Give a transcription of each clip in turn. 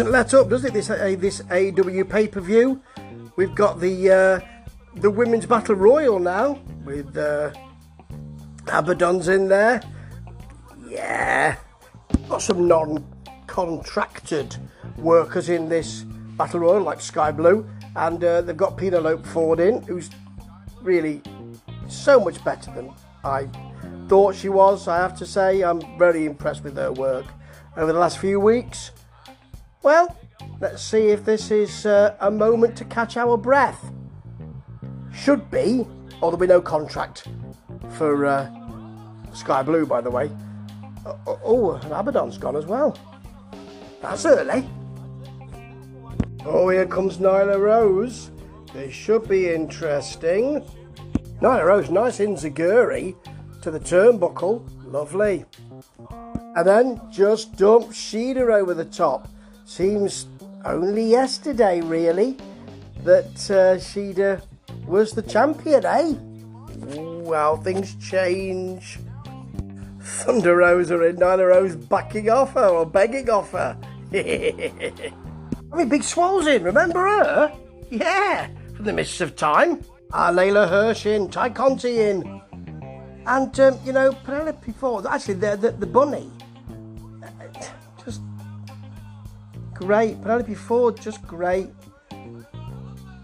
doesn't let up, does it? This uh, this AEW pay per view. We've got the uh, the women's battle royal now with uh, Abaddon's in there. Yeah, got some non-contracted workers in this battle royal like Skye Blue, and uh, they've got Penelope Ford in, who's really so much better than I thought she was. I have to say, I'm very impressed with her work over the last few weeks. Well, let's see if this is uh, a moment to catch our breath. Should be, or there'll be no contract for uh, Skye Blue, by the way. Oh, oh, and Abaddon's gone as well. That's early. Oh, here comes Nyla Rose. This should be interesting. Nyla Rose, nice enzuigiri to the turnbuckle. Lovely. And then just dump Shida over the top. Seems only yesterday, really, that uh, was the champion, eh? Well, things change. Thunder Rosa and Nyla Rose backing off her or begging off her. I mean, Big Swole's in, remember her? Yeah, from the mists of time. Ah, Leyla Hirsch in, Tay Conti in. And, um, you know, Penelope Ford, actually, the, the, the bunny. Just great. Penelope Ford, just great.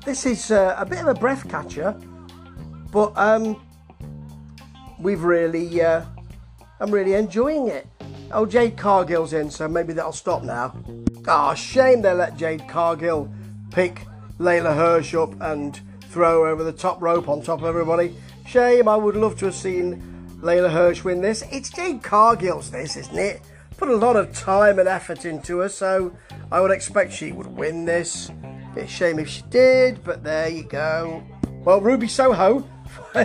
This is uh, a bit of a breath catcher, but um, we've really, uh, I'm really enjoying it. Oh, Jade Cargill's in, so maybe that'll stop now. Ah, oh, shame they let Jade Cargill pick Leyla Hirsch up and throw over the top rope on top of everybody. Shame, I would love to have seen Leyla Hirsch win this. It's Jade Cargill's this, isn't it? Put a lot of time and effort into her, so I would expect she would win this. Be a shame if she did, but there you go. Well, Ruby Soho.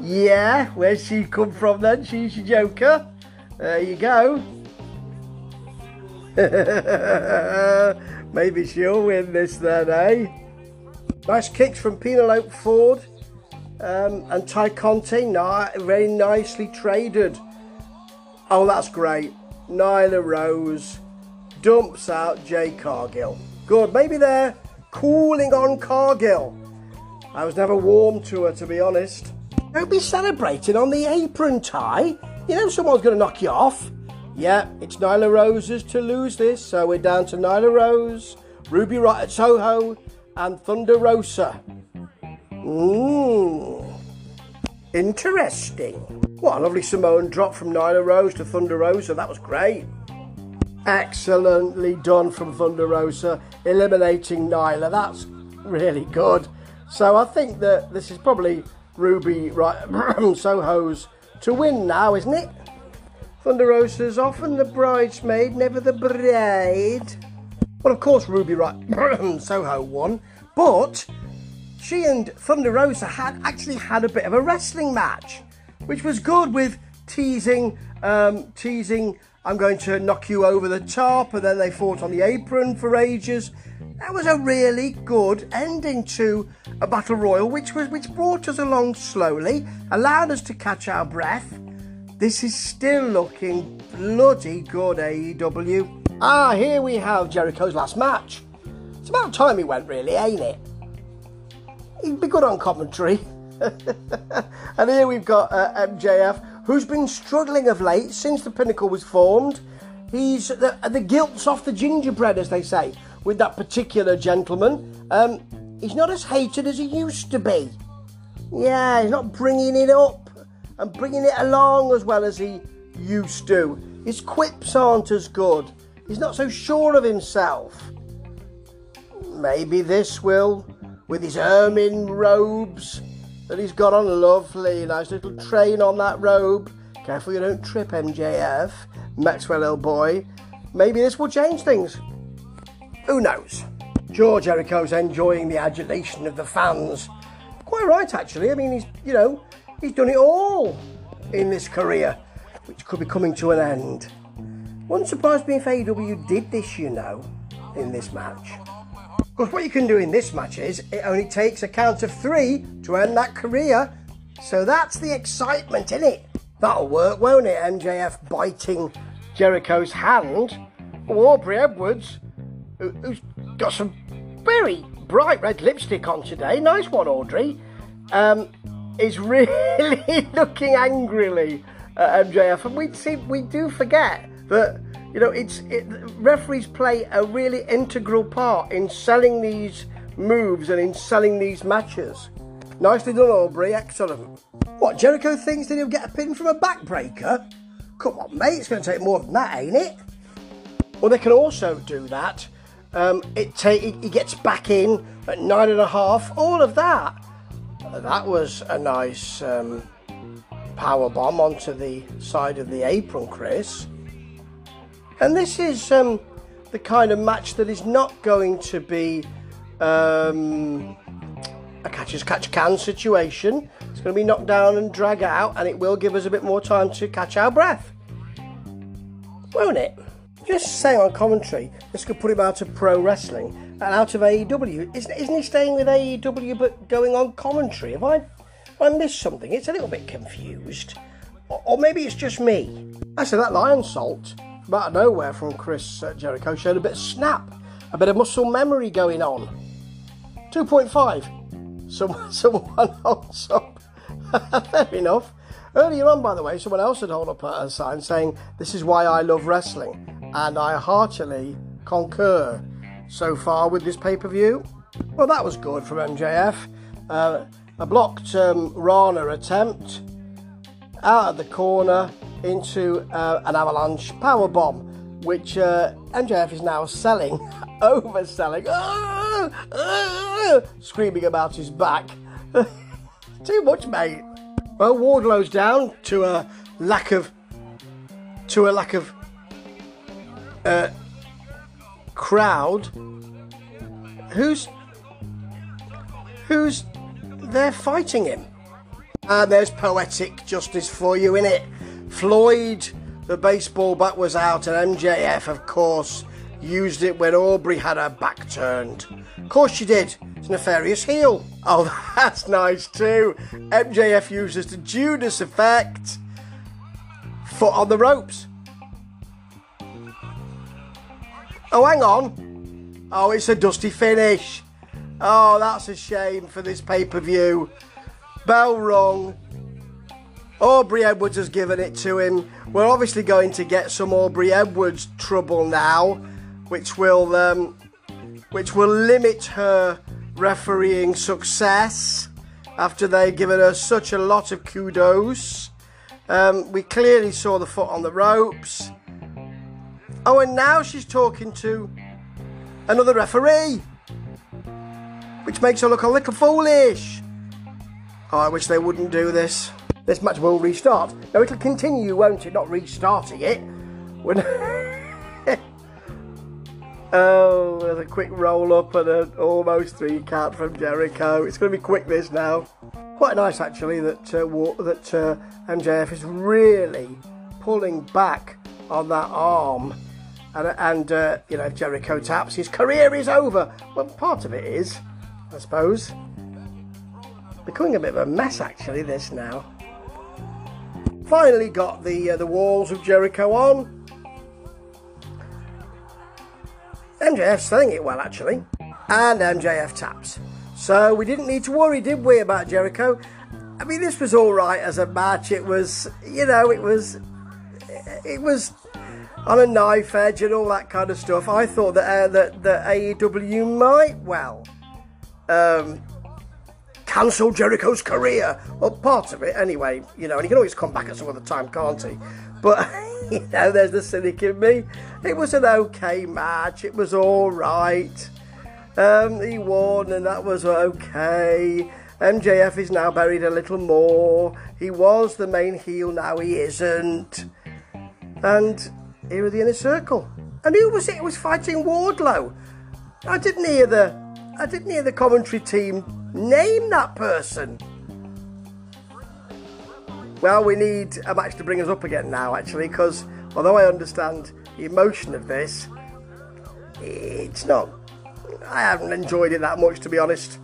yeah, where's she come from then? She's your joker. There you go. Maybe she'll win this then, eh? Nice kicks from Penelope Ford um, and Tay Conti. Nah, very nicely traded. Oh, that's great. Nyla Rose dumps out Jade Cargill. Good. Maybe they're cooling on Cargill. I was never warm to her, to be honest. Don't be celebrating on the apron, tie. You know someone's going to knock you off. Yeah, it's Nyla Rose's to lose this, so we're down to Nyla Rose, Ruby Riott Soho, and Thunder Rosa. Mmm. Interesting. What a lovely Samoan drop from Nyla Rose to Thunder Rosa. That was great. Excellently done from Thunder Rosa, eliminating Nyla. That's really good. So I think that this is probably Ruby Riott Soho's to win now, isn't it? Thunder Rosa's often the bridesmaid, never the bride. Well, of course, Ruby Riott Soho won, but she and Thunder Rosa had actually had a bit of a wrestling match, which was good with teasing, um, teasing. I'm going to knock you over the top, and then they fought on the apron for ages. That was a really good ending to a battle royal, which was which brought us along slowly, allowed us to catch our breath this is still looking bloody good, AEW. Ah, here we have Jericho's last match. It's about time he went, really, ain't it? He'd be good on commentary. and here we've got uh, MJF, who's been struggling of late since the Pinnacle was formed. He's the, the gilt's off the gingerbread, as they say, with that particular gentleman. Um, he's not as hated as he used to be. Yeah, he's not bringing it up and bringing it along as well as he used to. His quips aren't as good. He's not so sure of himself. Maybe this will, with his ermine robes that he's got on, a lovely, nice little train on that robe. Careful you don't trip, MJF, Maxwell old boy. Maybe this will change things. Who knows? George Jericho's enjoying the adulation of the fans. Quite right, actually. I mean, he's, you know, He's done it all in this career, which could be coming to an end. Wouldn't surprise me if AEW did this, you know, in this match. Because what you can do in this match is it only takes a count of three to end that career. So that's the excitement in it. That'll work, won't it? MJF biting Jericho's hand. Aubrey Edwards, who, who's got some very bright red lipstick on today. Nice one, Audrey. Um, is really looking angrily at MJF, and we we do forget that you know it's it, referees play a really integral part in selling these moves and in selling these matches. Nicely done, Aubrey. Excellent. What Jericho thinks that he'll get a pin from a backbreaker? Come on, mate. It's going to take more than that, ain't it? Well, they can also do that. Um, it ta- he gets back in at nine and a half. All of that. That was a nice um, power bomb onto the side of the apron, Chris. And this is um, the kind of match that is not going to be um, a catch as catch can situation. It's going to be knocked down and drag out, and it will give us a bit more time to catch our breath. Won't it? Just saying on commentary, this could put him out of pro wrestling and out of AEW. Isn't, isn't he staying with AEW but going on commentary? Have I, have I missed something? It's a little bit confused. Or, or maybe it's just me. I said that Lionsault, from out of nowhere from Chris uh, Jericho, showed a bit of snap, a bit of muscle memory going on. 2.5. Some, someone holds up. Fair enough. Earlier on, by the way, someone else had held up a sign saying, This is why I love wrestling and I heartily concur so far with this pay per view. Well, that was good from MJF. Uh, a blocked um, Rana attempt out of the corner into uh, an avalanche power bomb, which uh, MJF is now selling, overselling, ah, ah, screaming about his back. Too much, mate. Well, Wardlow's down to a lack of to a lack of uh, crowd who's who's there fighting him. And there's poetic justice for you in it. Floyd, the baseball bat was out, and MJF, of course, used it when Aubrey had her back turned. Of course she did. It's nefarious heel. Oh, that's nice too. MJF uses the Judas effect. Foot on the ropes. Oh, hang on. Oh, it's a dusty finish. Oh, that's a shame for this pay per view. Bell rung. Aubrey Edwards has given it to him. We're obviously going to get some Aubrey Edwards trouble now, which will um, which will limit her refereeing success after they've given her such a lot of kudos. Um, we clearly saw the foot on the ropes. Oh, and now she's talking to another referee, which makes her look a little foolish. Oh, I wish they wouldn't do this. This match will restart. No, it'll continue, won't it? Not restarting it. When oh, there's a quick roll up and an almost three count from Jericho. It's going to be quick this now. Quite nice actually that uh, that uh, MJF is really pulling back on that arm and, and uh, you know, if Jericho taps, his career is over. Well, part of it is, I suppose. Becoming a bit of a mess, actually, this now. Finally got the uh, the walls of Jericho on. MJF selling it well, actually. And MJF taps. So we didn't need to worry, did we, about Jericho? I mean, this was all right as a match. It was, you know, it was, it was on a knife edge and all that kind of stuff. I thought that uh, that, that AEW might well um, cancel Jericho's career. Well, part of it anyway, you know, and he can always come back at some other time, can't he? But you know, there's the cynic in me. It was an okay match. It was all right. Um, he won, and that was okay. MJF is now buried a little more. He was the main heel, now he isn't. And here at the inner circle. And who was it who was fighting Wardlow? I didn't hear the I didn't hear the commentary team name that person. Well, we need a match to bring us up again now, actually, because although I understand the emotion of this, it's not. I haven't enjoyed it that much, to be honest.